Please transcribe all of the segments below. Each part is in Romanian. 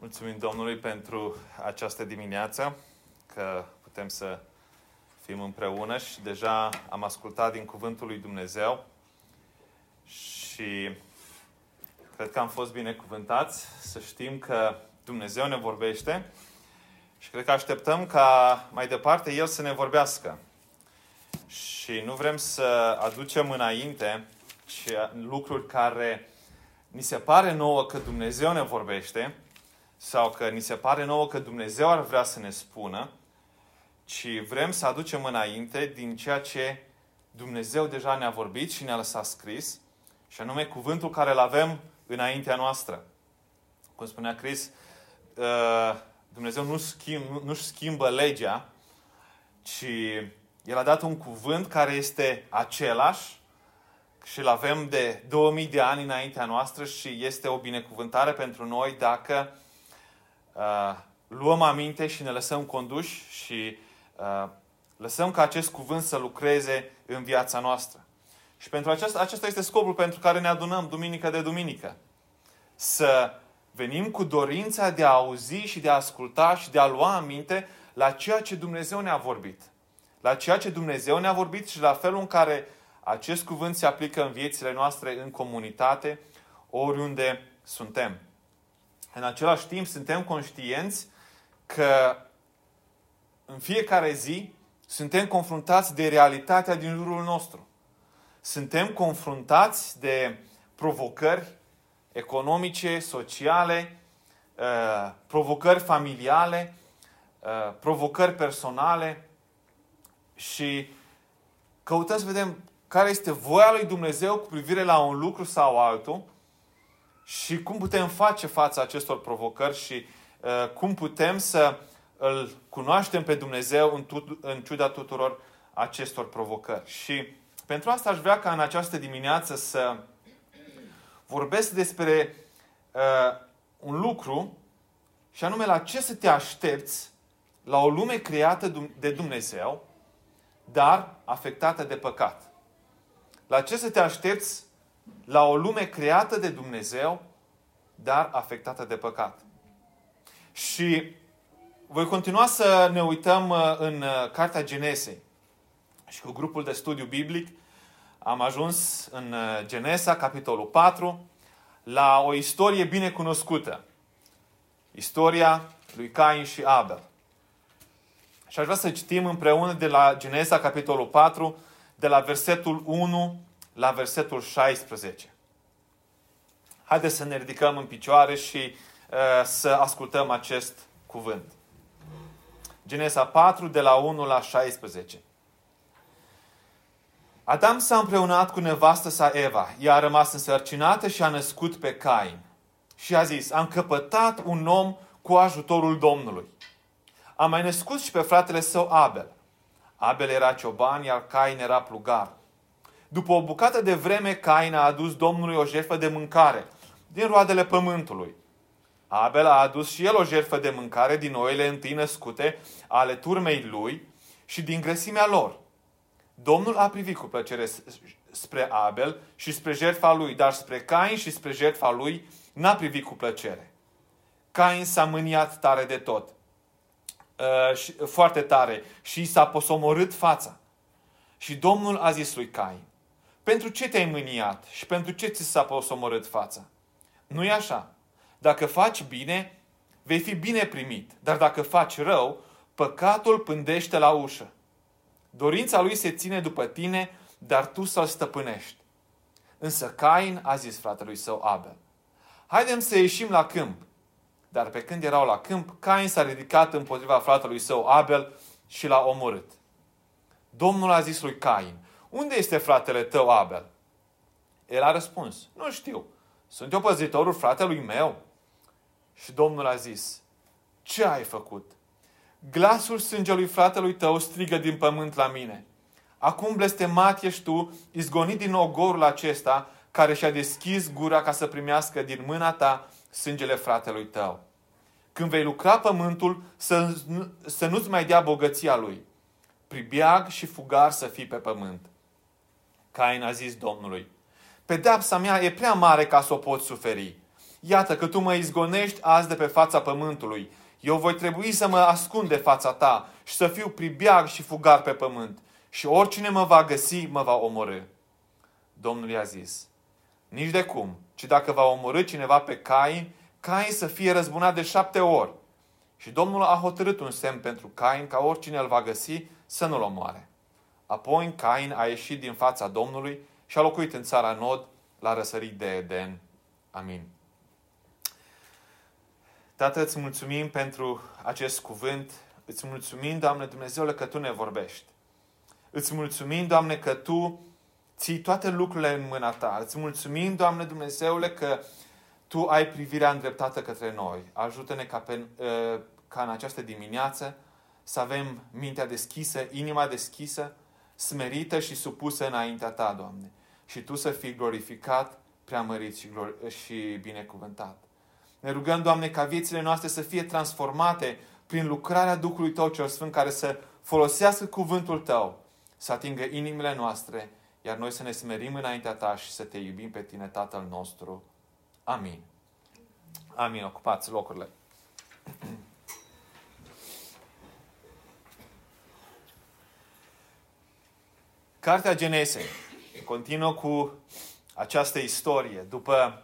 Mulțumim Domnului pentru această dimineață, că putem să fim împreună și deja am ascultat din Cuvântul lui Dumnezeu și cred că am fost binecuvântați să știm că Dumnezeu ne vorbește și cred că așteptăm ca mai departe El să ne vorbească. Și nu vrem să aducem înainte lucruri care ni se pare nouă că Dumnezeu ne vorbește, sau că ni se pare nouă că Dumnezeu ar vrea să ne spună, ci vrem să aducem înainte din ceea ce Dumnezeu deja ne-a vorbit și ne-a lăsat scris, și anume cuvântul care îl avem înaintea noastră. Cum spunea Chris, uh, Dumnezeu nu schimb, nu-și schimbă legea, ci El a dat un cuvânt care este același și îl avem de 2000 de ani înaintea noastră și este o binecuvântare pentru noi dacă uh, luăm aminte și ne lăsăm conduși și uh, lăsăm ca acest cuvânt să lucreze în viața noastră. Și pentru aceasta, acesta este scopul pentru care ne adunăm duminică de duminică. Să venim cu dorința de a auzi și de a asculta și de a lua aminte la ceea ce Dumnezeu ne-a vorbit. La ceea ce Dumnezeu ne-a vorbit și la felul în care acest cuvânt se aplică în viețile noastre, în comunitate, oriunde suntem. În același timp, suntem conștienți că în fiecare zi suntem confruntați de realitatea din jurul nostru. Suntem confruntați de provocări economice, sociale, uh, provocări familiale, uh, provocări personale și căutăm să vedem care este voia lui Dumnezeu cu privire la un lucru sau altul și cum putem face față acestor provocări și uh, cum putem să îl cunoaștem pe Dumnezeu în, tut- în ciuda tuturor acestor provocări. Și pentru asta aș vrea ca în această dimineață să vorbesc despre uh, un lucru și anume la ce să te aștepți la o lume creată de Dumnezeu, dar afectată de păcat. La ce să te aștepți la o lume creată de Dumnezeu, dar afectată de păcat. Și voi continua să ne uităm uh, în uh, Cartea Genesei. Și cu grupul de studiu biblic am ajuns în uh, Genesa, capitolul 4, la o istorie bine cunoscută. Istoria lui Cain și Abel. Și aș vrea să citim împreună de la Genesa, capitolul 4, de la versetul 1 la versetul 16. Haideți să ne ridicăm în picioare și uh, să ascultăm acest cuvânt. Genesa 4, de la 1 la 16. Adam s-a împreunat cu nevastă sa Eva. Ea a rămas însărcinată și a născut pe Cain. Și a zis, am căpătat un om cu ajutorul Domnului. A mai născut și pe fratele său Abel. Abel era cioban, iar Cain era plugar. După o bucată de vreme, Cain a adus Domnului o jertfă de mâncare din roadele pământului. Abel a adus și el o jertfă de mâncare din oile întâi născute ale turmei lui și din grăsimea lor. Domnul a privit cu plăcere spre Abel și spre jertfa lui, dar spre Cain și spre jertfa lui n-a privit cu plăcere. Cain s-a mâniat tare de tot, uh, foarte tare, și s-a posomorât fața. Și Domnul a zis lui Cain, pentru ce te-ai mâniat și pentru ce ți s-a posomorât fața? nu e așa. Dacă faci bine, vei fi bine primit. Dar dacă faci rău, păcatul pândește la ușă. Dorința lui se ține după tine, dar tu să-l stăpânești. Însă Cain a zis fratelui său Abel, haidem să ieșim la câmp. Dar pe când erau la câmp, Cain s-a ridicat împotriva fratelui său Abel și l-a omorât. Domnul a zis lui Cain, unde este fratele tău Abel? El a răspuns, nu știu. Sunt eu păzitorul fratelui meu? Și Domnul a zis, ce ai făcut? Glasul sângelui fratelui tău strigă din pământ la mine. Acum blestemat ești tu, izgonit din nou gorul acesta, care și-a deschis gura ca să primească din mâna ta sângele fratelui tău. Când vei lucra pământul, să, să nu-ți mai dea bogăția lui. Pribeag și fugar să fii pe pământ. Cain a zis Domnului, Pedepsa mea e prea mare ca să o pot suferi. iată că tu mă izgonești azi de pe fața pământului. Eu voi trebui să mă ascund de fața ta și să fiu pribeag și fugar pe pământ. Și oricine mă va găsi, mă va omorâ. Domnul i-a zis, nici de cum, ci dacă va omorâ cineva pe Cain, Cain să fie răzbunat de șapte ori. Și Domnul a hotărât un semn pentru Cain ca oricine îl va găsi să nu-l omoare. Apoi Cain a ieșit din fața Domnului și a locuit în țara Nod la răsărit de Eden. Amin. Tată, îți mulțumim pentru acest cuvânt. Îți mulțumim, Doamne Dumnezeule, că Tu ne vorbești. Îți mulțumim, Doamne, că Tu ții toate lucrurile în mâna Ta. Îți mulțumim, Doamne Dumnezeule, că Tu ai privirea îndreptată către noi. Ajută-ne ca, pe, ă, ca în această dimineață să avem mintea deschisă, inima deschisă, smerită și supusă înaintea Ta, Doamne. Și Tu să fii glorificat, preamărit și, glori- și binecuvântat. Ne rugăm, Doamne, ca viețile noastre să fie transformate prin lucrarea Duhului Tău cel Sfânt, care să folosească cuvântul Tău, să atingă inimile noastre, iar noi să ne smerim înaintea Ta și să Te iubim pe Tine, Tatăl nostru. Amin. Amin. Ocupați locurile. Cartea Genesei continuă cu această istorie. După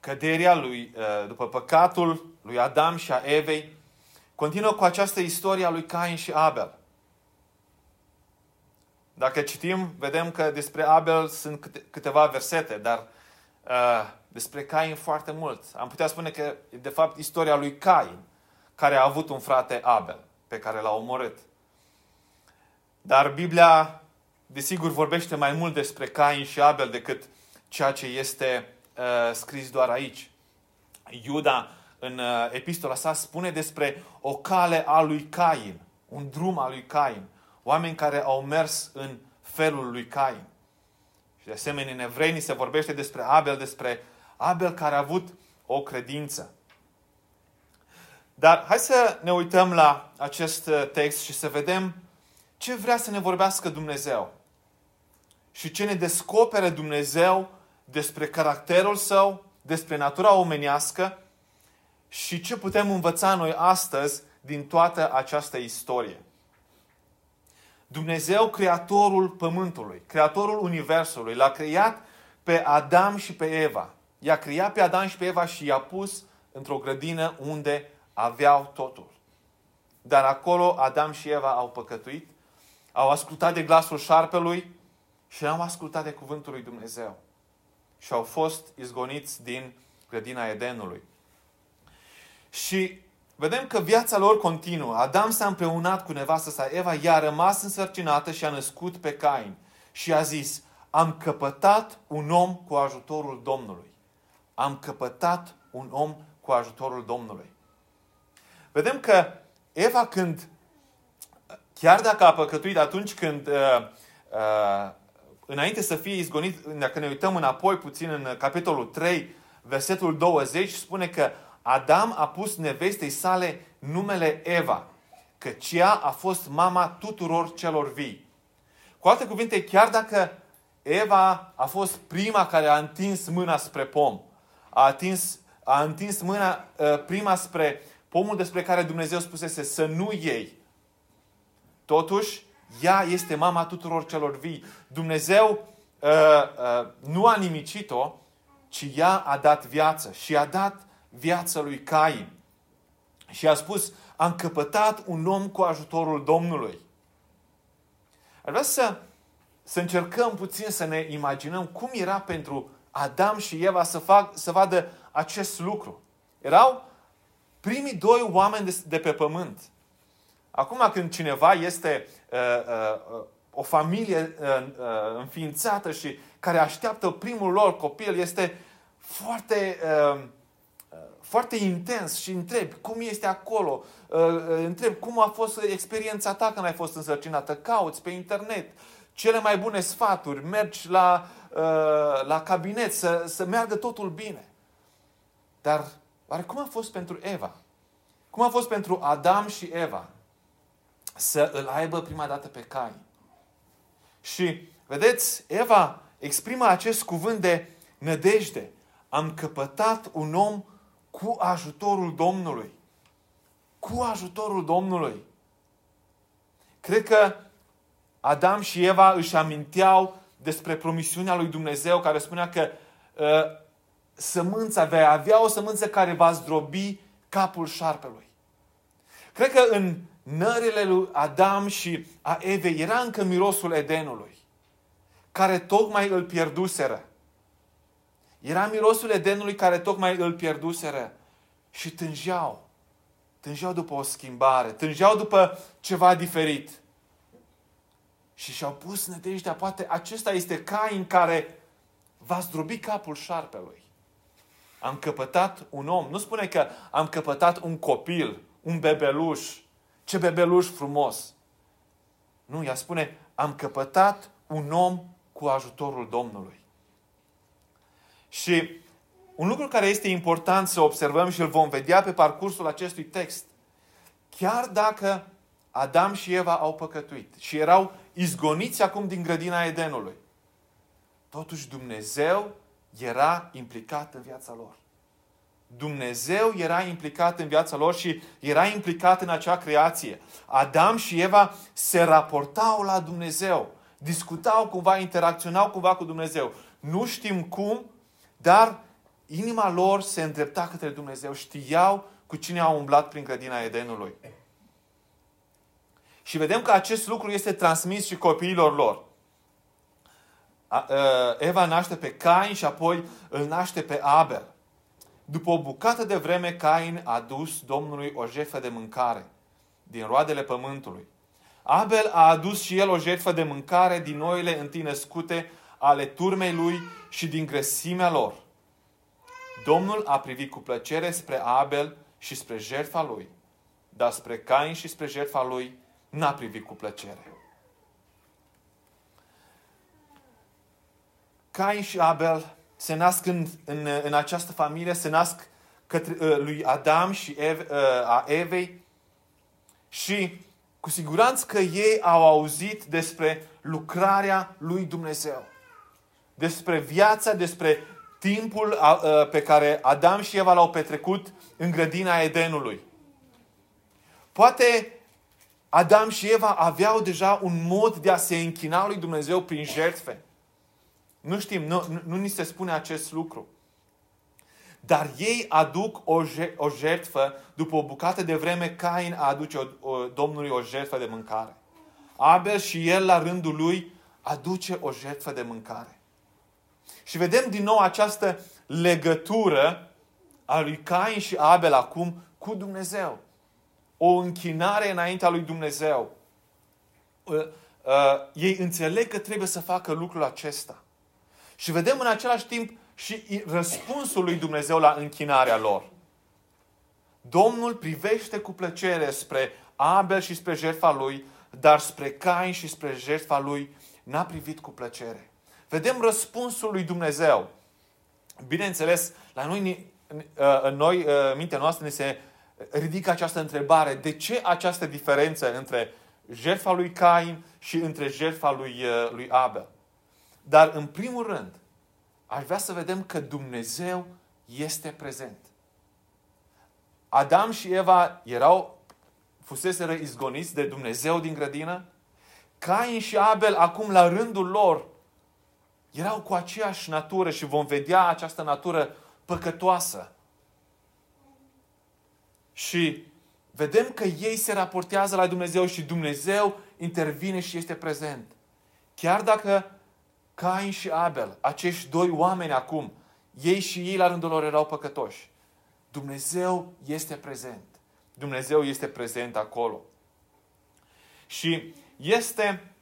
căderea lui, uh, după păcatul lui Adam și a Evei, continuă cu această istorie a lui Cain și Abel. Dacă citim, vedem că despre Abel sunt câte, câteva versete, dar uh, despre Cain foarte mult. Am putea spune că e de fapt istoria lui Cain, care a avut un frate Abel, pe care l-a omorât. Dar Biblia, desigur, vorbește mai mult despre Cain și Abel decât ceea ce este uh, scris doar aici. Iuda, în uh, epistola sa, spune despre o cale a lui Cain, un drum al lui Cain. Oameni care au mers în felul lui Cain. Și de asemenea, în evrei se vorbește despre Abel, despre Abel care a avut o credință. Dar hai să ne uităm la acest uh, text și să vedem ce vrea să ne vorbească Dumnezeu. Și ce ne descoperă Dumnezeu despre caracterul său, despre natura omenească și ce putem învăța noi astăzi din toată această istorie. Dumnezeu, creatorul pământului, creatorul universului, l-a creat pe Adam și pe Eva. I-a creat pe Adam și pe Eva și i-a pus într-o grădină unde aveau totul. Dar acolo Adam și Eva au păcătuit, au ascultat de glasul șarpelui și n-au ascultat de cuvântul lui Dumnezeu și au fost izgoniți din grădina Edenului. Și vedem că viața lor continuă. Adam s-a împreunat cu nevastă sa Eva, ea a rămas însărcinată și a născut pe Cain. Și a zis, am căpătat un om cu ajutorul Domnului. Am căpătat un om cu ajutorul Domnului. Vedem că Eva când, chiar dacă a păcătuit atunci când uh, uh, înainte să fie izgonit, dacă ne uităm înapoi puțin în capitolul 3, versetul 20, spune că Adam a pus nevestei sale numele Eva, căci ea a fost mama tuturor celor vii. Cu alte cuvinte, chiar dacă Eva a fost prima care a întins mâna spre pom, a, atins, a întins mâna uh, prima spre pomul despre care Dumnezeu spusese să nu iei, totuși, ea este mama tuturor celor vii. Dumnezeu uh, uh, nu a nimicit-o, ci ea a dat viață și a dat viața lui Cain. Și a spus, am căpătat un om cu ajutorul Domnului. Ar vrea să, să încercăm puțin să ne imaginăm cum era pentru Adam și Eva să, fac, să vadă acest lucru. Erau primii doi oameni de, de pe pământ. Acum când cineva este uh, uh, o familie uh, uh, înființată și care așteaptă primul lor copil, este foarte, uh, foarte intens și întrebi cum este acolo, uh, uh, întrebi cum a fost experiența ta când ai fost însărcinată, cauți pe internet cele mai bune sfaturi, mergi la, uh, la cabinet să, să meargă totul bine. Dar oare cum a fost pentru Eva? Cum a fost pentru Adam și Eva? Să îl aibă prima dată pe Cain. Și, vedeți, Eva exprimă acest cuvânt de nădejde. am căpătat un om cu ajutorul Domnului. Cu ajutorul Domnului. Cred că Adam și Eva își aminteau despre promisiunea lui Dumnezeu care spunea că uh, sămânța, vei avea o sămânță care va zdrobi capul șarpelui. Cred că în nările lui Adam și a Evei era încă mirosul Edenului, care tocmai îl pierduseră. Era mirosul Edenului care tocmai îl pierduseră și tângeau. Tângeau după o schimbare, tângeau după ceva diferit. Și și-au pus nădejdea, poate acesta este Cain care va zdrobi capul șarpelui. Am căpătat un om. Nu spune că am căpătat un copil, un bebeluș. Ce bebeluș frumos. Nu, ea spune, am căpătat un om cu ajutorul Domnului. Și un lucru care este important să observăm și îl vom vedea pe parcursul acestui text, chiar dacă Adam și Eva au păcătuit și erau izgoniți acum din grădina Edenului, totuși Dumnezeu era implicat în viața lor. Dumnezeu era implicat în viața lor și era implicat în acea creație. Adam și Eva se raportau la Dumnezeu, discutau cumva, interacționau cumva cu Dumnezeu. Nu știm cum, dar inima lor se îndrepta către Dumnezeu. Știau cu cine au umblat prin grădina Edenului. Și vedem că acest lucru este transmis și copiilor lor. Eva naște pe Cain și apoi îl naște pe Abel. După o bucată de vreme, Cain a dus Domnului o jertfă de mâncare din roadele pământului. Abel a adus și el o jertfă de mâncare din noile întâi născute ale turmei lui și din grăsimea lor. Domnul a privit cu plăcere spre Abel și spre jertfa lui, dar spre Cain și spre jertfa lui n-a privit cu plăcere. Cain și Abel se nasc în, în, în această familie, se nasc către, uh, lui Adam și Eve, uh, a Evei și cu siguranță că ei au auzit despre lucrarea lui Dumnezeu. Despre viața, despre timpul uh, pe care Adam și Eva l-au petrecut în grădina Edenului. Poate Adam și Eva aveau deja un mod de a se închina lui Dumnezeu prin jertfe. Nu știm, nu, nu, nu ni se spune acest lucru. Dar ei aduc o, o jertfă, după o bucată de vreme, Cain aduce o, o, Domnului o jertfă de mâncare. Abel și el, la rândul lui, aduce o jertfă de mâncare. Și vedem din nou această legătură a lui Cain și Abel acum cu Dumnezeu. O închinare înaintea lui Dumnezeu. Uh, uh, ei înțeleg că trebuie să facă lucrul acesta. Și vedem în același timp și răspunsul lui Dumnezeu la închinarea lor. Domnul privește cu plăcere spre Abel și spre jertfa lui, dar spre Cain și spre jertfa lui n-a privit cu plăcere. Vedem răspunsul lui Dumnezeu. Bineînțeles, la noi, în noi, în mintea noastră, ne se ridică această întrebare. De ce această diferență între jertfa lui Cain și între jertfa lui, lui Abel? Dar în primul rând, aș vrea să vedem că Dumnezeu este prezent. Adam și Eva erau, fuseseră izgoniți de Dumnezeu din grădină. Cain și Abel, acum la rândul lor, erau cu aceeași natură și vom vedea această natură păcătoasă. Și vedem că ei se raportează la Dumnezeu și Dumnezeu intervine și este prezent. Chiar dacă Cain și Abel, acești doi oameni acum, ei și ei la rândul lor erau păcătoși. Dumnezeu este prezent. Dumnezeu este prezent acolo. Și este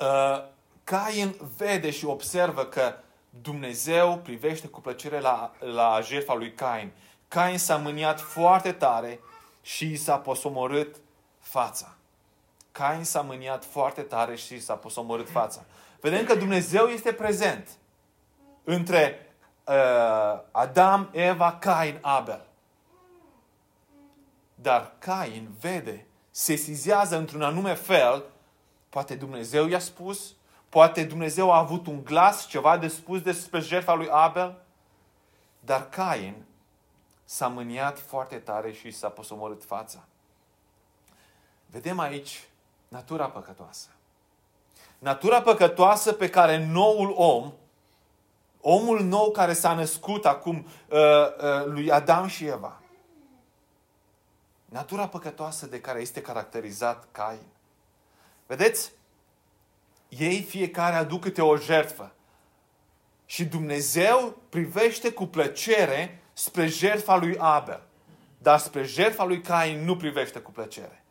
uh, Cain vede și observă că Dumnezeu privește cu plăcere la, la jertfa lui Cain. Cain s-a mâniat foarte tare și s-a posomorât fața. Cain s-a mâniat foarte tare și s-a posomorât fața vedem că Dumnezeu este prezent între uh, Adam, Eva, Cain, Abel. Dar Cain vede, se sizează într-un anume fel, poate Dumnezeu i-a spus, poate Dumnezeu a avut un glas, ceva de spus despre jertfa lui Abel, Dar Cain s-a mâniat foarte tare și s-a posomorât fața. Vedem aici natura păcătoasă. Natura păcătoasă pe care noul om, omul nou care s-a născut acum uh, uh, lui Adam și Eva, natura păcătoasă de care este caracterizat Cain. Vedeți? Ei fiecare aduc câte o jertfă. Și Dumnezeu privește cu plăcere spre jertfa lui Abel. Dar spre jertfa lui Cain nu privește cu plăcere.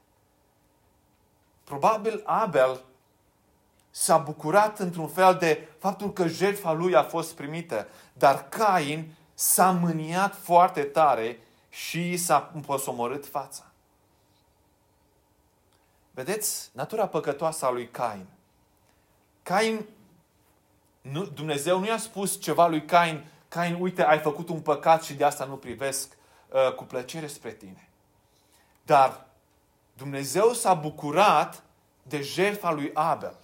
Probabil Abel s-a bucurat într-un fel de faptul că jertfa lui a fost primită, dar Cain s-a mâniat foarte tare și s-a împosomorât fața. Vedeți natura păcătoasă a lui Cain. Cain, nu, Dumnezeu nu i-a spus ceva lui Cain, Cain, uite, ai făcut un păcat și de asta nu privesc uh, cu plăcere spre tine. Dar Dumnezeu s-a bucurat de jertfa lui Abel.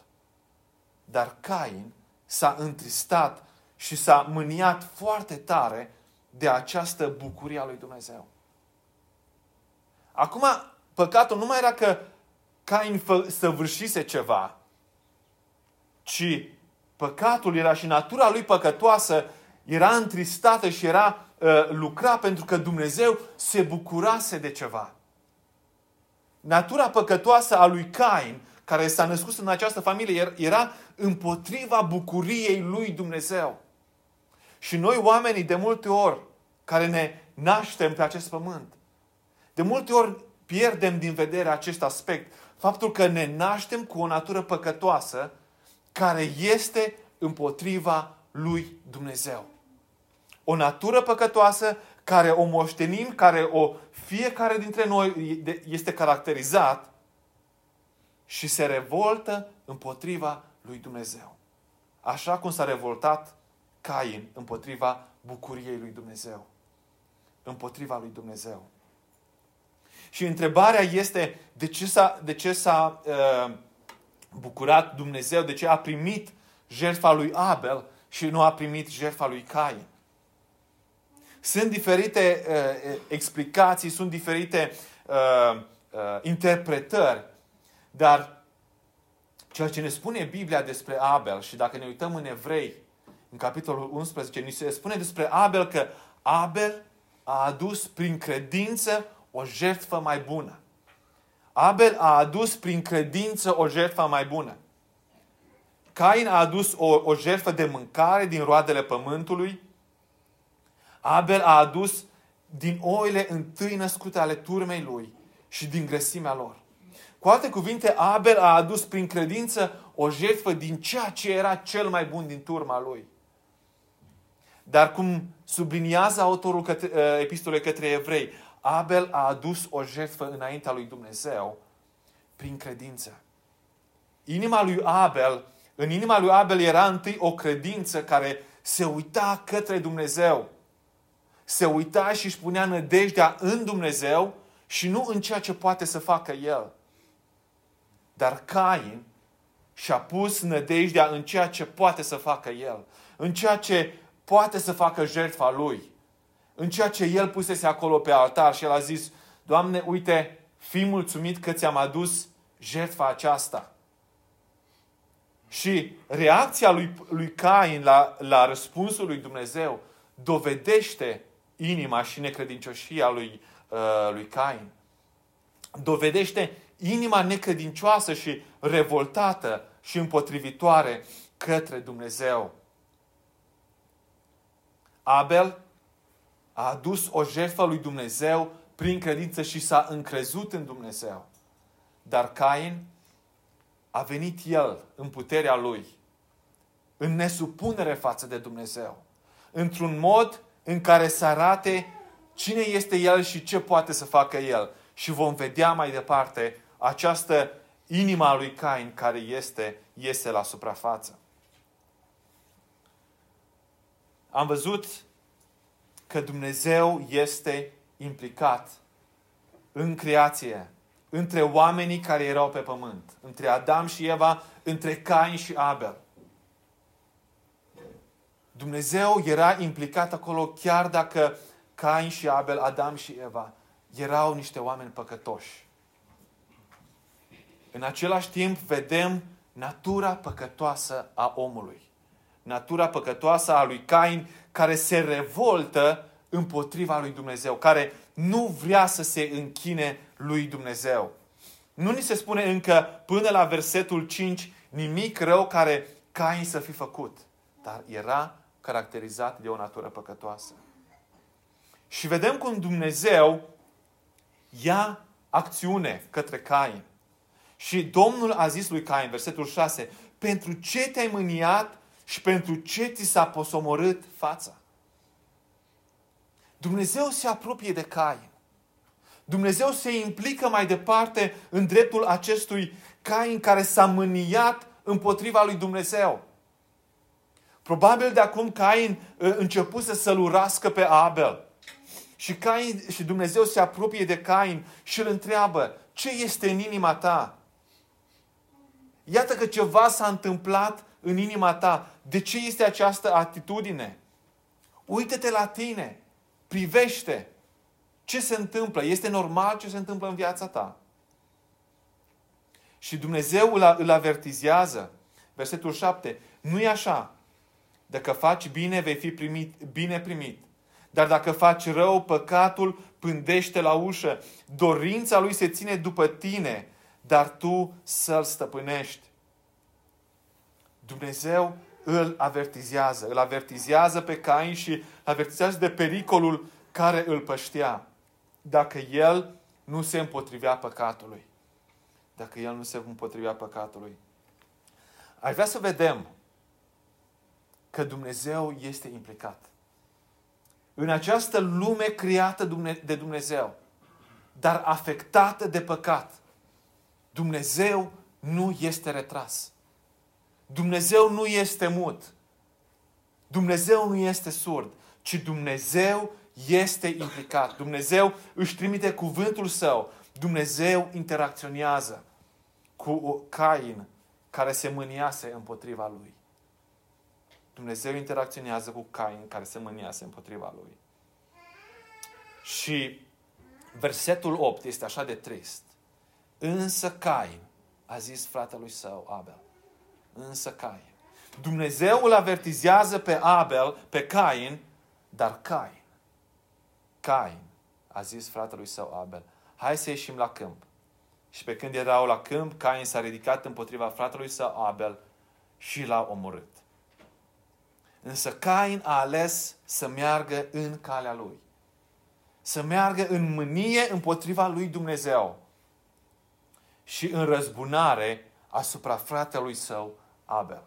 Dar Cain s-a întristat și s-a mâniat foarte tare de această bucurie a lui Dumnezeu. Acum, păcatul nu mai era că Cain săvârșise ceva, ci păcatul era și natura lui păcătoasă era întristată și era uh, lucra pentru că Dumnezeu se bucurase de ceva. Natura păcătoasă a lui Cain, care s-a născut în această familie, era împotriva bucuriei lui Dumnezeu. Și noi oamenii de multe ori care ne naștem pe acest pământ, de multe ori pierdem din vedere acest aspect, faptul că ne naștem cu o natură păcătoasă care este împotriva lui Dumnezeu. O natură păcătoasă care o moștenim, care o fiecare dintre noi este caracterizat și se revoltă împotriva lui Dumnezeu. Așa cum s-a revoltat Cain împotriva bucuriei lui Dumnezeu. Împotriva lui Dumnezeu. Și întrebarea este de ce s-a, de ce s-a uh, bucurat Dumnezeu, de ce a primit jertfa lui Abel și nu a primit jertfa lui Cain. Sunt diferite uh, explicații, sunt diferite uh, uh, interpretări, dar ceea ce ne spune Biblia despre Abel și dacă ne uităm în Evrei, în capitolul 11, ni se spune despre Abel că Abel a adus prin credință o jertfă mai bună. Abel a adus prin credință o jertfă mai bună. Cain a adus o, o jertfă de mâncare din roadele pământului. Abel a adus din oile întâi născute ale turmei lui și din grăsimea lor. Cu alte cuvinte, Abel a adus prin credință o jertfă din ceea ce era cel mai bun din turma lui. Dar cum subliniază autorul către, uh, epistolei către evrei, Abel a adus o jertfă înaintea lui Dumnezeu prin credință. Inima lui Abel, în inima lui Abel era întâi o credință care se uita către Dumnezeu. Se uita și își punea nădejdea în Dumnezeu și nu în ceea ce poate să facă el. Dar Cain și-a pus nădejdea în ceea ce poate să facă el, în ceea ce poate să facă jertfa lui în ceea ce el pusese acolo pe altar și el a zis, Doamne, uite, fi mulțumit că ți-am adus jertfa aceasta. Și reacția lui, lui Cain la, la răspunsul lui Dumnezeu dovedește inima și necredincioșia lui, uh, lui Cain. Dovedește inima necredincioasă și revoltată și împotrivitoare către Dumnezeu. Abel a adus o jertfă lui Dumnezeu prin credință și s-a încrezut în Dumnezeu. Dar Cain a venit el în puterea lui, în nesupunere față de Dumnezeu, într-un mod în care să arate cine este el și ce poate să facă el. Și vom vedea mai departe această inima lui Cain care este, este la suprafață. Am văzut că Dumnezeu este implicat în creație, între oamenii care erau pe pământ, între Adam și Eva, între Cain și Abel. Dumnezeu era implicat acolo chiar dacă Cain și Abel, Adam și Eva erau niște oameni păcătoși. În același timp vedem natura păcătoasă a omului. Natura păcătoasă a lui Cain care se revoltă împotriva lui Dumnezeu, care nu vrea să se închine lui Dumnezeu. Nu ni se spune încă până la versetul 5 nimic rău care Cain să fi făcut, dar era caracterizat de o natură păcătoasă. Și vedem cum Dumnezeu ia acțiune către Cain. Și Domnul a zis lui Cain, versetul 6, pentru ce te-ai mâniat și pentru ce ți s-a posomorât fața? Dumnezeu se apropie de Cain. Dumnezeu se implică mai departe în dreptul acestui Cain care s-a mâniat împotriva lui Dumnezeu. Probabil de acum Cain ă, începuse să-l urască pe Abel. Și, Cain, și Dumnezeu se apropie de Cain și îl întreabă, ce este în inima ta? Iată că ceva s-a întâmplat în inima ta. De ce este această atitudine? Uită-te la tine. Privește. Ce se întâmplă? Este normal ce se întâmplă în viața ta. Și Dumnezeu îl, îl avertizează. Versetul 7. Nu e așa. Dacă faci bine, vei fi primit, bine primit. Dar dacă faci rău, păcatul pândește la ușă. Dorința lui se ține după tine, dar tu să-l stăpânești. Dumnezeu îl avertizează. Îl avertizează pe Cain și avertizează de pericolul care îl păștea. Dacă el nu se împotrivea păcatului. Dacă el nu se împotrivea păcatului. Aș vrea să vedem că Dumnezeu este implicat. În această lume creată de Dumnezeu, dar afectată de păcat, Dumnezeu nu este retras. Dumnezeu nu este mut. Dumnezeu nu este surd, ci Dumnezeu este implicat. Dumnezeu își trimite cuvântul său. Dumnezeu interacționează cu Cain care se mâniase împotriva lui. Dumnezeu interacționează cu Cain care se mâniase împotriva lui. Și versetul 8 este așa de trist. Însă Cain a zis fratelui său Abel. Însă Cain. Dumnezeu îl avertizează pe Abel, pe Cain, dar Cain, Cain a zis fratelui său Abel, hai să ieșim la câmp. Și pe când erau la câmp, Cain s-a ridicat împotriva fratelui său Abel și l-a omorât. Însă Cain a ales să meargă în calea lui. Să meargă în mânie împotriva lui Dumnezeu. Și în răzbunare asupra fratelui său Abel.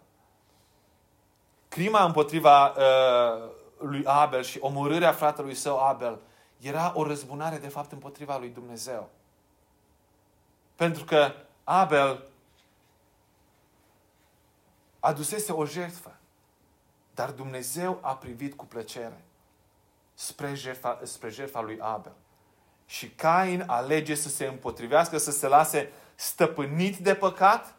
Crima împotriva uh, lui Abel și omorârea fratelui său Abel era o răzbunare de fapt împotriva lui Dumnezeu. Pentru că Abel adusese o jertfă. Dar Dumnezeu a privit cu plăcere spre jertfa, spre jertfa lui Abel. Și Cain alege să se împotrivească, să se lase stăpânit de păcat,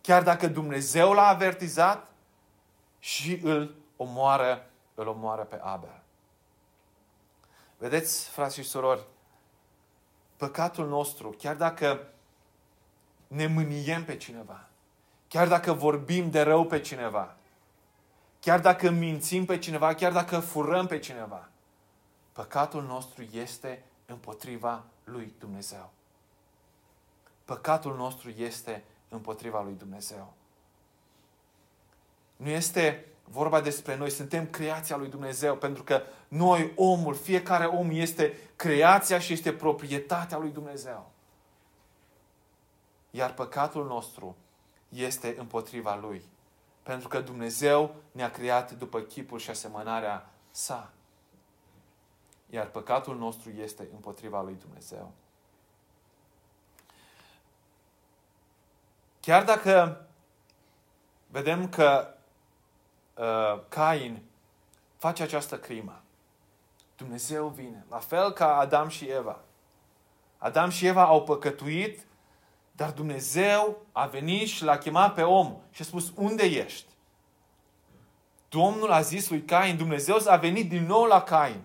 chiar dacă Dumnezeu l-a avertizat și îl omoară, îl omoară pe Abel. Vedeți, frați și surori, păcatul nostru, chiar dacă ne mâniem pe cineva, chiar dacă vorbim de rău pe cineva, chiar dacă mințim pe cineva, chiar dacă furăm pe cineva, păcatul nostru este împotriva lui Dumnezeu. Păcatul nostru este împotriva lui Dumnezeu. Nu este vorba despre noi, suntem creația lui Dumnezeu, pentru că noi, omul, fiecare om este creația și este proprietatea lui Dumnezeu. Iar păcatul nostru este împotriva lui. Pentru că Dumnezeu ne-a creat după chipul și asemănarea sa. Iar păcatul nostru este împotriva lui Dumnezeu. Chiar dacă vedem că uh, Cain face această crimă, Dumnezeu vine. La fel ca Adam și Eva. Adam și Eva au păcătuit dar Dumnezeu a venit și l-a chemat pe om și a spus, unde ești? Domnul a zis lui Cain, Dumnezeu a venit din nou la Cain.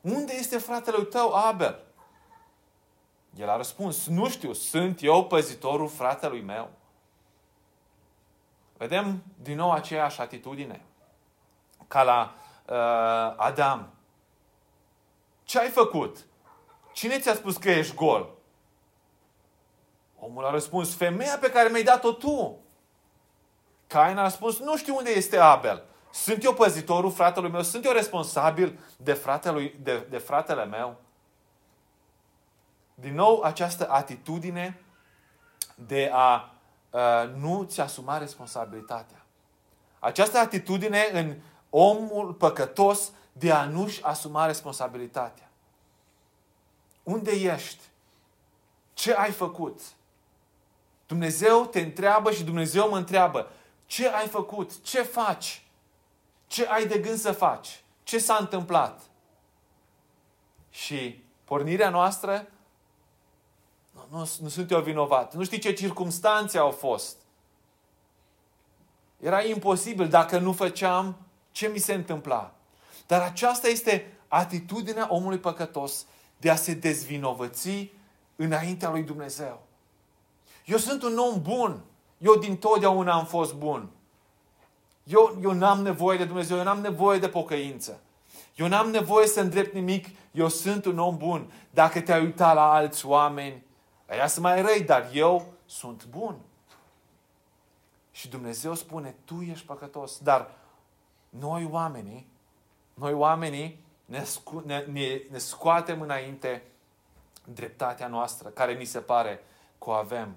Unde este fratele tău, Abel? El a răspuns, nu știu, sunt eu păzitorul fratelui meu. Vedem din nou aceeași atitudine ca la uh, Adam. Ce ai făcut? Cine ți-a spus că ești gol? Omul a răspuns, femeia pe care mi-ai dat-o tu. Cain a răspuns, nu știu unde este Abel. Sunt eu păzitorul fratelui meu? Sunt eu responsabil de, fratelui, de, de fratele meu? Din nou, această atitudine de a uh, nu ți asuma responsabilitatea. Această atitudine în omul păcătos de a nu-și asuma responsabilitatea. Unde ești? Ce ai făcut? Dumnezeu te întreabă și Dumnezeu mă întreabă. Ce ai făcut? Ce faci? Ce ai de gând să faci? Ce s-a întâmplat? Și pornirea noastră, nu, nu, nu sunt eu vinovat. Nu știi ce circumstanțe au fost. Era imposibil dacă nu făceam ce mi se întâmpla. Dar aceasta este atitudinea omului păcătos de a se dezvinovăți înaintea lui Dumnezeu. Eu sunt un om bun. Eu din totdeauna am fost bun. Eu, eu n-am nevoie de Dumnezeu, eu n-am nevoie de pocăință. Eu n-am nevoie să îndrept nimic, eu sunt un om bun. Dacă te-ai uitat la alți oameni, aia sunt mai răi, dar eu sunt bun. Și Dumnezeu spune, tu ești păcătos. Dar noi oamenii, noi oamenii ne, scu- ne, ne, ne scoatem înainte dreptatea noastră, care ni se pare că o avem.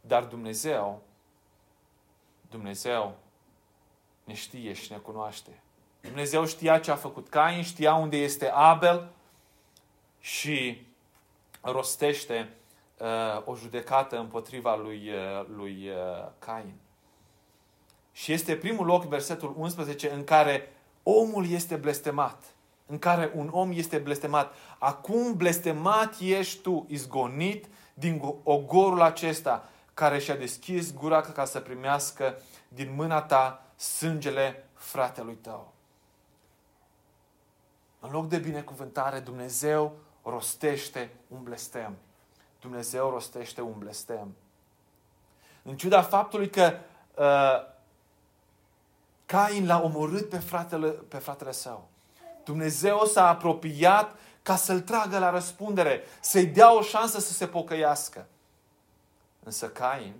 Dar Dumnezeu, Dumnezeu ne știe și ne cunoaște. Dumnezeu știa ce a făcut Cain, știa unde este Abel și rostește uh, o judecată împotriva lui, uh, lui uh, Cain. Și este primul loc, versetul 11, în care omul este blestemat. În care un om este blestemat. Acum blestemat ești tu, izgonit din ogorul acesta, care și-a deschis gura ca să primească din mâna ta sângele fratelui tău. În loc de binecuvântare, Dumnezeu rostește un blestem. Dumnezeu rostește un blestem. În ciuda faptului că uh, Cain l-a omorât pe fratele, pe fratele său. Dumnezeu s-a apropiat ca să-l tragă la răspundere, să-i dea o șansă să se pocăiască. Însă Cain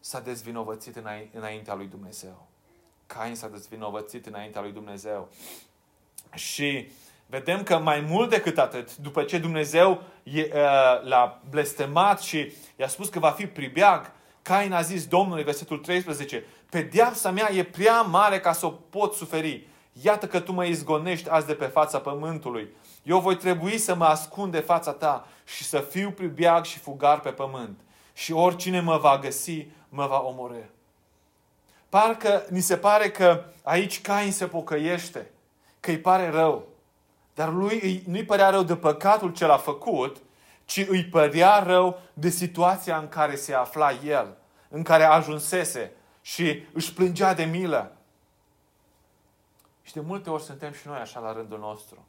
s-a dezvinovățit înaintea lui Dumnezeu. Cain s-a dezvinovățit înaintea lui Dumnezeu. Și vedem că mai mult decât atât, după ce Dumnezeu uh, l-a blestemat și i-a spus că va fi pribeag, Cain a zis Domnului, versetul 13, Pedeapsa mea e prea mare ca să o pot suferi. Iată că tu mă izgonești azi de pe fața pământului. Eu voi trebui să mă ascund de fața ta și să fiu pribeag și fugar pe pământ. Și oricine mă va găsi, mă va omorâ. Parcă ni se pare că aici Cain se pocăiește, că îi pare rău. Dar lui nu-i părea rău de păcatul ce l-a făcut, ci îi părea rău de situația în care se afla el, în care ajunsese și își plângea de milă. Și de multe ori suntem și noi așa la rândul nostru.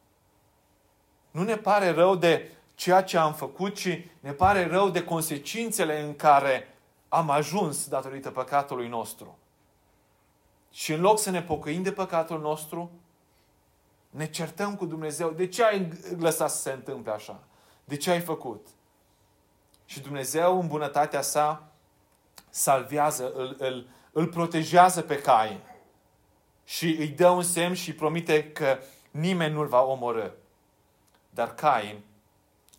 Nu ne pare rău de ceea ce am făcut, ci ne pare rău de consecințele în care am ajuns datorită păcatului nostru. Și în loc să ne pocăim de păcatul nostru, ne certăm cu Dumnezeu. De ce ai lăsat să se întâmple așa? De ce ai făcut? Și Dumnezeu, în bunătatea sa, salvează, îl, îl, îl protejează pe Cain. Și îi dă un semn și promite că nimeni nu-l va omorâ. Dar Cain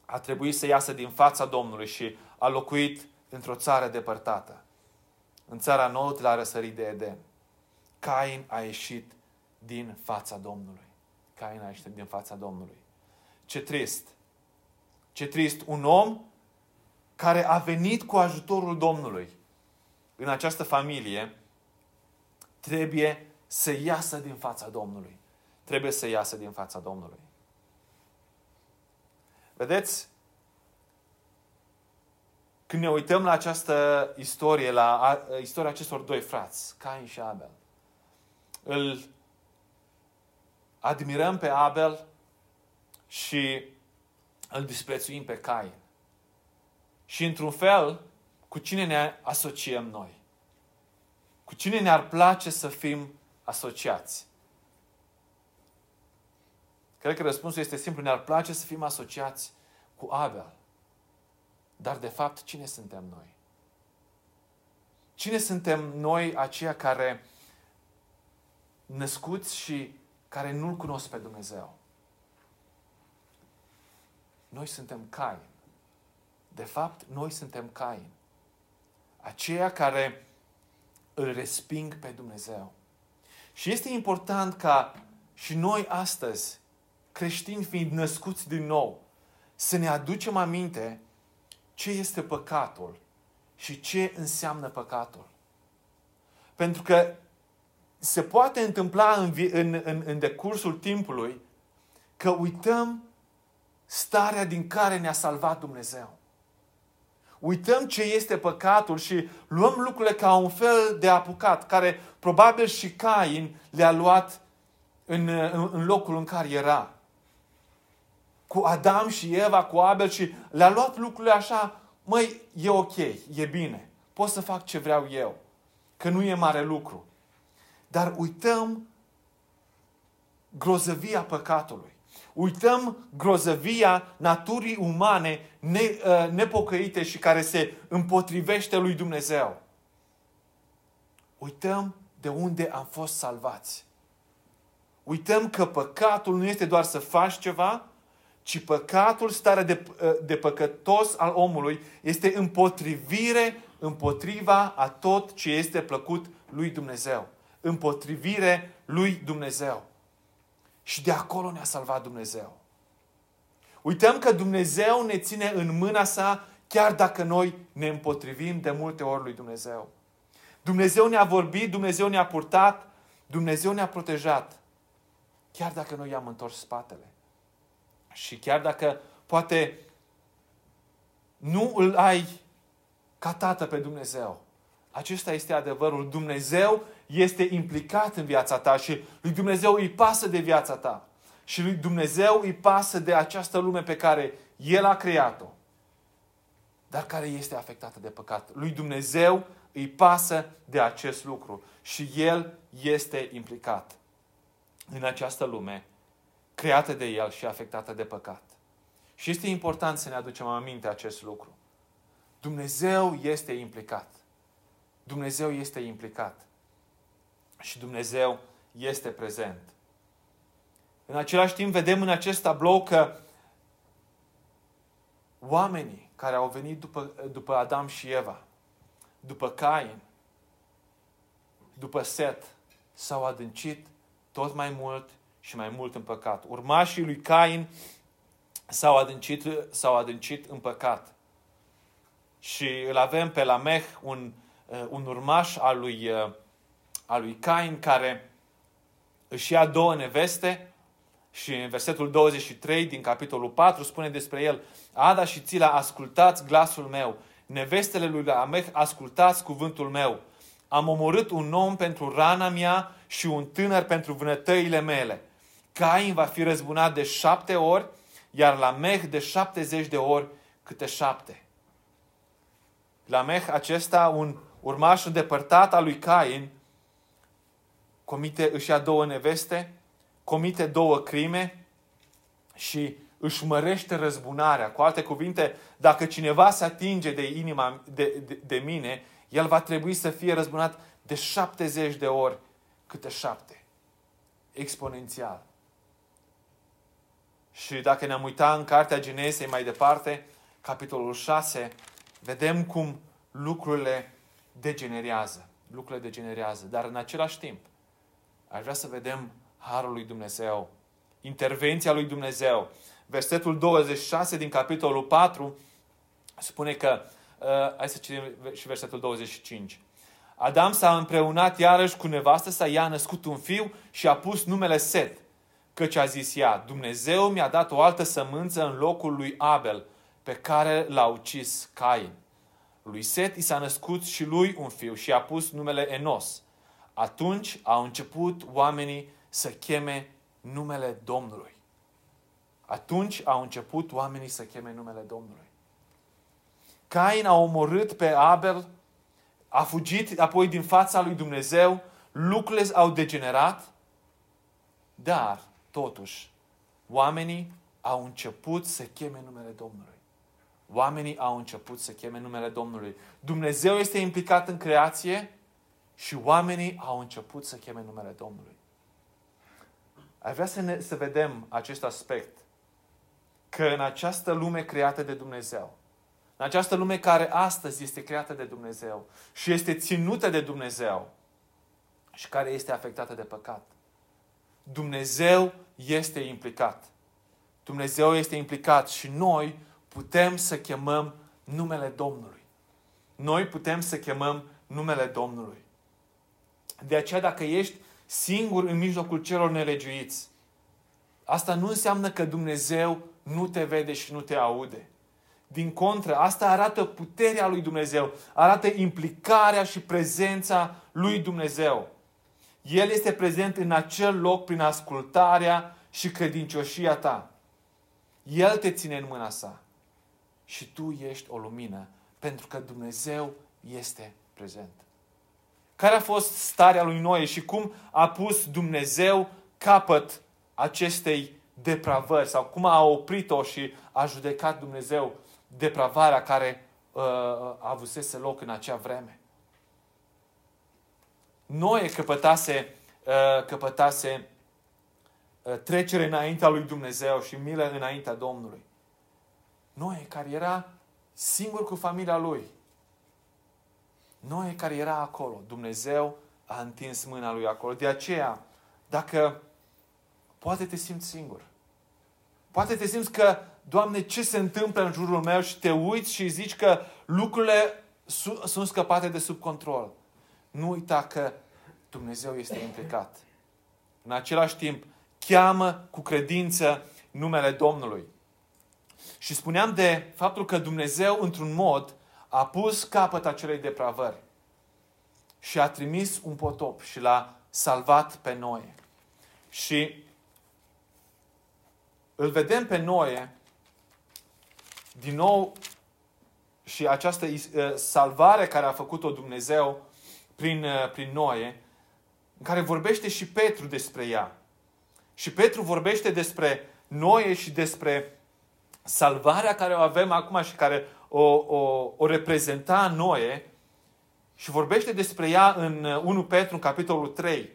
a trebuit să iasă din fața Domnului și a locuit într-o țară depărtată. În țara nouă la răsărit de Eden. Cain a ieșit din fața Domnului. Cain a ieșit din fața Domnului. Ce trist! Ce trist! Un om care a venit cu ajutorul Domnului în această familie trebuie să iasă din fața Domnului. Trebuie să iasă din fața Domnului. Vedeți? Când ne uităm la această istorie, la istoria acestor doi frați, Cain și Abel, îl admirăm pe Abel și îl disprețuim pe Cain. Și într-un fel, cu cine ne asociem noi? Cu cine ne-ar place să fim asociați? Cred că răspunsul este simplu. Ne-ar place să fim asociați cu Abel. Dar, de fapt, cine suntem noi? Cine suntem noi aceia care născuți și care nu-L cunosc pe Dumnezeu? Noi suntem Cain. De fapt, noi suntem Cain. Aceia care îl resping pe Dumnezeu. Și este important ca și noi astăzi, creștini fiind născuți din nou, să ne aducem aminte ce este păcatul și ce înseamnă păcatul. Pentru că se poate întâmpla în, în, în, în decursul timpului că uităm starea din care ne-a salvat Dumnezeu. Uităm ce este păcatul și luăm lucrurile ca un fel de apucat, care probabil și Cain le-a luat în, în, în locul în care era. Cu Adam și Eva, cu Abel și le-a luat lucrurile așa, măi, e ok, e bine, pot să fac ce vreau eu, că nu e mare lucru. Dar uităm grozăvia păcatului. Uităm grozăvia naturii umane ne, uh, nepocăite și care se împotrivește lui Dumnezeu. Uităm de unde am fost salvați. Uităm că păcatul nu este doar să faci ceva, ci păcatul, starea de, uh, de păcătos al omului, este împotrivire împotriva a tot ce este plăcut lui Dumnezeu. Împotrivire lui Dumnezeu. Și de acolo ne-a salvat Dumnezeu. Uităm că Dumnezeu ne ține în mâna sa chiar dacă noi ne împotrivim de multe ori lui Dumnezeu. Dumnezeu ne-a vorbit, Dumnezeu ne-a purtat, Dumnezeu ne-a protejat. Chiar dacă noi i-am întors spatele. Și chiar dacă poate nu îl ai ca tată pe Dumnezeu. Acesta este adevărul. Dumnezeu este implicat în viața ta și lui Dumnezeu îi pasă de viața ta. Și lui Dumnezeu îi pasă de această lume pe care El a creat-o, dar care este afectată de păcat. Lui Dumnezeu îi pasă de acest lucru și El este implicat în această lume creată de El și afectată de păcat. Și este important să ne aducem aminte acest lucru. Dumnezeu este implicat. Dumnezeu este implicat și Dumnezeu este prezent. În același timp, vedem în acest tablou că oamenii care au venit după, după Adam și Eva, după Cain, după Set, s-au adâncit tot mai mult și mai mult în păcat. Urmașii lui Cain s-au adâncit, s-au adâncit în păcat. Și îl avem pe Lameh, un, un urmaș al lui a lui Cain care își ia două neveste și în versetul 23 din capitolul 4 spune despre el Ada și Țila, ascultați glasul meu. Nevestele lui Lamech, ascultați cuvântul meu. Am omorât un om pentru rana mea și un tânăr pentru vânătăile mele. Cain va fi răzbunat de șapte ori, iar Lamech de șaptezeci de ori câte șapte. Lamech acesta, un urmaș îndepărtat al lui Cain, comite, își ia două neveste, comite două crime și își mărește răzbunarea. Cu alte cuvinte, dacă cineva se atinge de inima de, de, de mine, el va trebui să fie răzbunat de 70 de ori câte șapte. Exponențial. Și dacă ne-am uitat în Cartea Genesei mai departe, capitolul 6, vedem cum lucrurile degenerează. Lucrurile degenerează. Dar în același timp, Aș vrea să vedem harul lui Dumnezeu, intervenția lui Dumnezeu. Versetul 26 din capitolul 4 spune că, uh, hai să citim și versetul 25. Adam s-a împreunat iarăși cu nevastă sa, i-a născut un fiu și a pus numele Set, căci a zis ea, Dumnezeu mi-a dat o altă sămânță în locul lui Abel, pe care l-a ucis Cain. Lui Set i s-a născut și lui un fiu și a pus numele Enos. Atunci au început oamenii să cheme numele Domnului. Atunci au început oamenii să cheme numele Domnului. Cain a omorât pe Abel, a fugit apoi din fața lui Dumnezeu, lucrurile au degenerat, dar, totuși, oamenii au început să cheme numele Domnului. Oamenii au început să cheme numele Domnului. Dumnezeu este implicat în creație și oamenii au început să cheme numele Domnului. Ai vrea să, ne, să vedem acest aspect. Că în această lume creată de Dumnezeu, în această lume care astăzi este creată de Dumnezeu și este ținută de Dumnezeu și care este afectată de păcat, Dumnezeu este implicat. Dumnezeu este implicat și noi putem să chemăm numele Domnului. Noi putem să chemăm numele Domnului. De aceea, dacă ești singur în mijlocul celor nelegiuiți, asta nu înseamnă că Dumnezeu nu te vede și nu te aude. Din contră, asta arată puterea lui Dumnezeu, arată implicarea și prezența lui Dumnezeu. El este prezent în acel loc prin ascultarea și credincioșia ta. El te ține în mâna sa și tu ești o lumină, pentru că Dumnezeu este prezent. Care a fost starea lui Noe și cum a pus Dumnezeu capăt acestei depravări sau cum a oprit-o și a judecat Dumnezeu depravarea care uh, a avusese loc în acea vreme. Noe căpătase, uh, căpătase uh, trecere înaintea lui Dumnezeu și milă înaintea Domnului. Noe care era singur cu familia lui. Noe care era acolo. Dumnezeu a întins mâna lui acolo. De aceea, dacă poate te simți singur. Poate te simți că, Doamne, ce se întâmplă în jurul meu și te uiți și zici că lucrurile sunt scăpate de sub control. Nu uita că Dumnezeu este implicat. În același timp, cheamă cu credință numele Domnului. Și spuneam de faptul că Dumnezeu, într-un mod, a pus capăt acelei depravări și a trimis un potop și l-a salvat pe Noe. Și îl vedem pe Noe din nou și această uh, salvare care a făcut-o Dumnezeu prin, uh, prin Noe, în care vorbește și Petru despre ea. Și Petru vorbește despre Noe și despre salvarea care o avem acum și care o, o, o reprezenta Noe și vorbește despre ea în 1 Petru, în capitolul 3.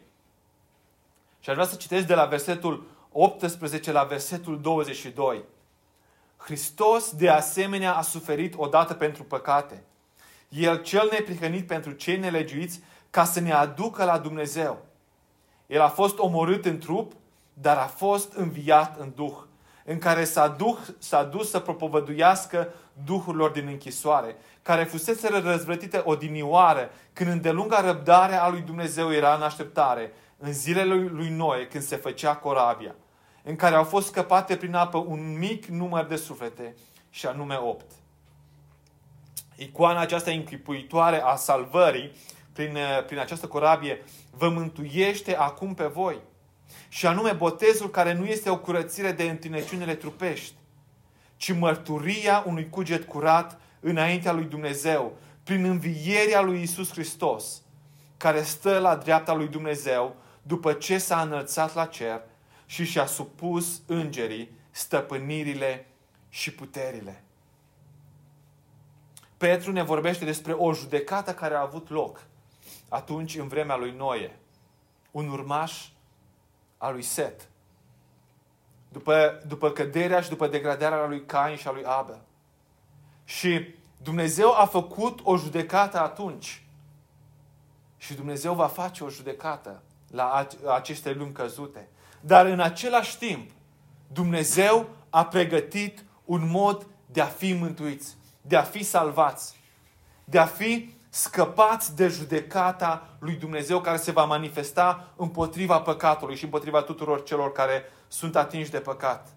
Și aș vrea să citesc de la versetul 18 la versetul 22. Hristos de asemenea a suferit odată pentru păcate. El cel neprihănit pentru cei nelegiuiți ca să ne aducă la Dumnezeu. El a fost omorât în trup, dar a fost înviat în Duh în care s-a, duh, s-a dus să propovăduiască duhurilor din închisoare, care fusese răzvrătite odinioară, când îndelunga răbdarea a lui Dumnezeu era în așteptare, în zilele lui Noe, când se făcea corabia, în care au fost scăpate prin apă un mic număr de suflete, și anume opt. Icoana aceasta închipuitoare a salvării, prin, prin această corabie, vă mântuiește acum pe voi – și anume botezul care nu este o curățire de întinăciunile trupești, ci mărturia unui cuget curat înaintea lui Dumnezeu, prin învierea lui Isus Hristos, care stă la dreapta lui Dumnezeu după ce s-a înălțat la cer și și-a supus îngerii stăpânirile și puterile. Petru ne vorbește despre o judecată care a avut loc atunci în vremea lui Noe. Un urmaș a lui Set. După, după căderea și după degradarea lui Cain și a lui Abel. Și Dumnezeu a făcut o judecată atunci. Și Dumnezeu va face o judecată la aceste lumi căzute. Dar în același timp, Dumnezeu a pregătit un mod de a fi mântuiți, de a fi salvați, de a fi scăpați de judecata lui Dumnezeu care se va manifesta împotriva păcatului și împotriva tuturor celor care sunt atinși de păcat.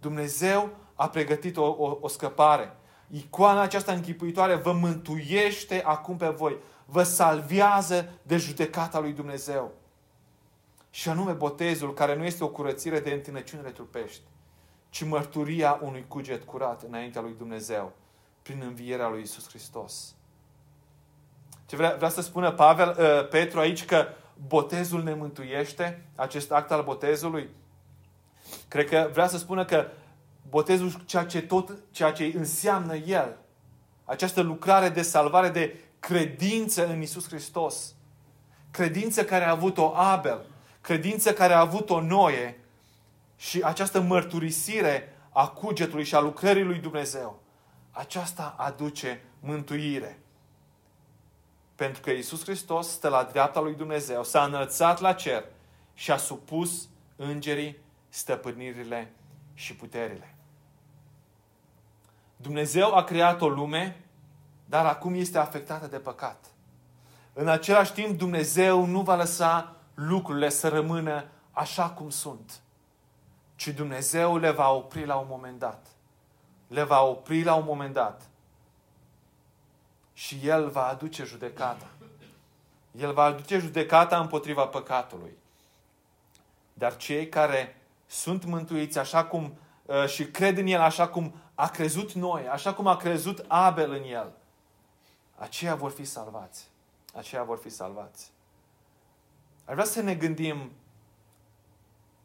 Dumnezeu a pregătit o, o, o scăpare. Icoana aceasta închipuitoare vă mântuiește acum pe voi. vă salvează de judecata lui Dumnezeu. Și anume botezul, care nu este o curățire de întinăciunile trupești, ci mărturia unui cuget curat înaintea lui Dumnezeu, prin învierea lui Isus Hristos. Ce vrea, vrea să spună Pavel, uh, Petru aici că botezul ne mântuiește, acest act al botezului? Cred că vrea să spună că botezul, ceea ce tot, ceea ce înseamnă el, această lucrare de salvare, de credință în Isus Hristos, credință care a avut-o Abel, credință care a avut-o Noe și această mărturisire a cugetului și a lucrării lui Dumnezeu, aceasta aduce mântuire. Pentru că Isus Hristos stă la dreapta lui Dumnezeu, s-a înălțat la cer și a supus îngerii stăpânirile și puterile. Dumnezeu a creat o lume, dar acum este afectată de păcat. În același timp, Dumnezeu nu va lăsa lucrurile să rămână așa cum sunt, ci Dumnezeu le va opri la un moment dat. Le va opri la un moment dat. Și El va aduce judecata. El va aduce judecata împotriva păcatului. Dar cei care sunt mântuiți așa cum uh, și cred în El așa cum a crezut noi, așa cum a crezut Abel în El, aceia vor fi salvați. Aceia vor fi salvați. Ar vrea să ne gândim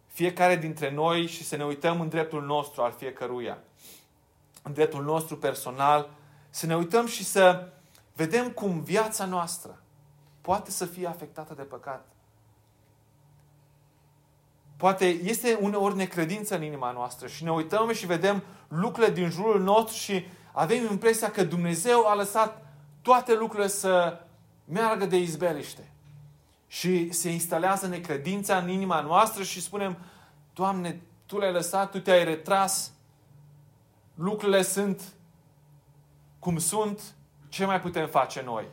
fiecare dintre noi și să ne uităm în dreptul nostru al fiecăruia. În dreptul nostru personal, să ne uităm și să vedem cum viața noastră poate să fie afectată de păcat. Poate este uneori necredință în inima noastră și ne uităm și vedem lucrurile din jurul nostru și avem impresia că Dumnezeu a lăsat toate lucrurile să meargă de izbeliște. Și se instalează necredința în inima noastră și spunem, Doamne, Tu le-ai lăsat, Tu te-ai retras, lucrurile sunt cum sunt, ce mai putem face noi?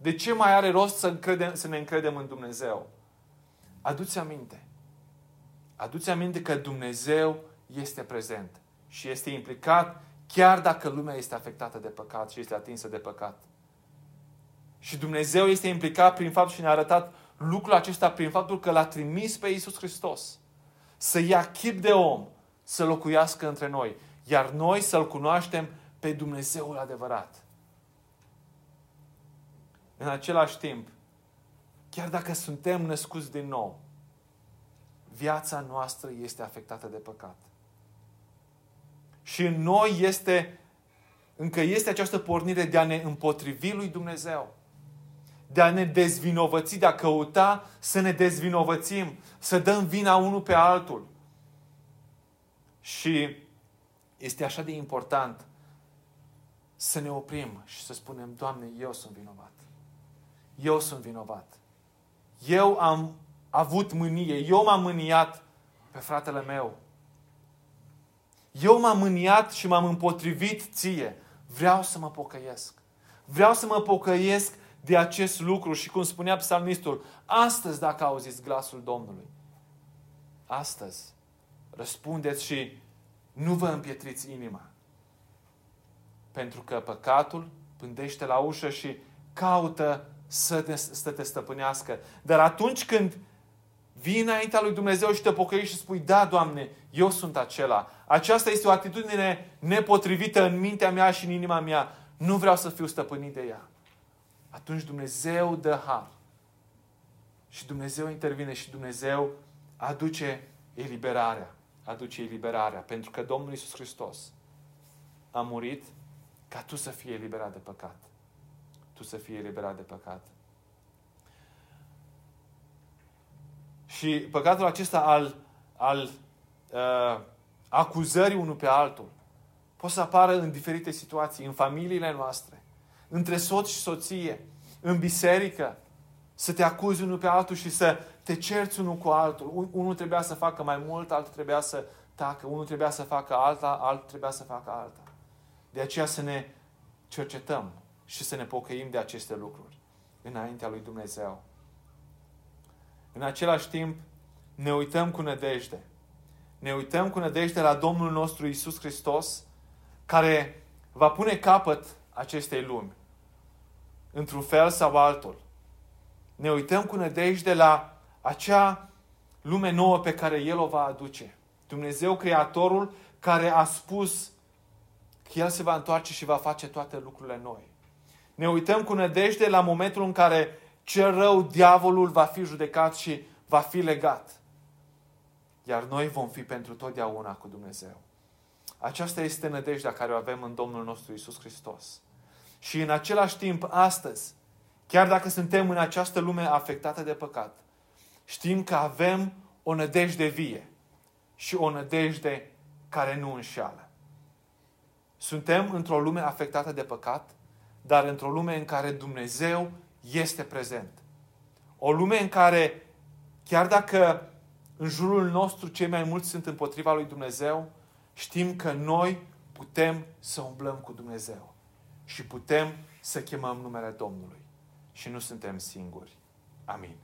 De ce mai are rost să, încredem, să ne încredem în Dumnezeu? Aduți aminte. Aduți aminte că Dumnezeu este prezent și este implicat chiar dacă lumea este afectată de păcat și este atinsă de păcat. Și Dumnezeu este implicat prin fapt și ne-a arătat lucrul acesta prin faptul că l-a trimis pe Iisus Hristos să ia chip de om, să locuiască între noi, iar noi să-L cunoaștem pe Dumnezeul adevărat. În același timp, chiar dacă suntem născuți din nou, viața noastră este afectată de păcat. Și în noi este, încă este această pornire de a ne împotrivi lui Dumnezeu. De a ne dezvinovăți, de a căuta să ne dezvinovățim, să dăm vina unul pe altul. Și este așa de important să ne oprim și să spunem, Doamne, eu sunt vinovat. Eu sunt vinovat. Eu am avut mânie. Eu m-am mâniat pe fratele meu. Eu m-am mâniat și m-am împotrivit ție. Vreau să mă pocăiesc. Vreau să mă pocăiesc de acest lucru și cum spunea psalmistul, astăzi dacă auziți glasul Domnului, astăzi răspundeți și nu vă împietriți inima. Pentru că păcatul pândește la ușă și caută să te, să te stăpânească. Dar atunci când vii înaintea lui Dumnezeu și te pocăiești și spui, da, Doamne, eu sunt acela. Aceasta este o atitudine nepotrivită în mintea mea și în inima mea. Nu vreau să fiu stăpânit de ea. Atunci Dumnezeu dă har. Și Dumnezeu intervine și Dumnezeu aduce eliberarea. Aduce eliberarea. Pentru că Domnul Iisus Hristos a murit ca tu să fii eliberat de păcat tu să fii eliberat de păcat. Și păcatul acesta al, al uh, acuzării unul pe altul poate să apară în diferite situații, în familiile noastre, între soț și soție, în biserică, să te acuzi unul pe altul și să te cerți unul cu altul. Unul trebuia să facă mai mult, altul trebuia să tacă, unul trebuia să facă alta, altul trebuia să facă alta. De aceea să ne cercetăm și să ne pocăim de aceste lucruri înaintea lui Dumnezeu. În același timp, ne uităm cu nădejde. Ne uităm cu nădejde la Domnul nostru Isus Hristos, care va pune capăt acestei lumi. într-un fel sau altul. Ne uităm cu nădejde la acea lume nouă pe care El o va aduce. Dumnezeu, Creatorul, care a spus că El se va întoarce și va face toate lucrurile noi. Ne uităm cu nădejde la momentul în care cel rău, diavolul, va fi judecat și va fi legat. Iar noi vom fi pentru totdeauna cu Dumnezeu. Aceasta este nădejdea care o avem în Domnul nostru Isus Hristos. Și în același timp, astăzi, chiar dacă suntem în această lume afectată de păcat, știm că avem o nădejde vie și o nădejde care nu înșeală. Suntem într-o lume afectată de păcat, dar într-o lume în care Dumnezeu este prezent. O lume în care, chiar dacă în jurul nostru cei mai mulți sunt împotriva lui Dumnezeu, știm că noi putem să umblăm cu Dumnezeu și putem să chemăm numele Domnului. Și nu suntem singuri. Amin.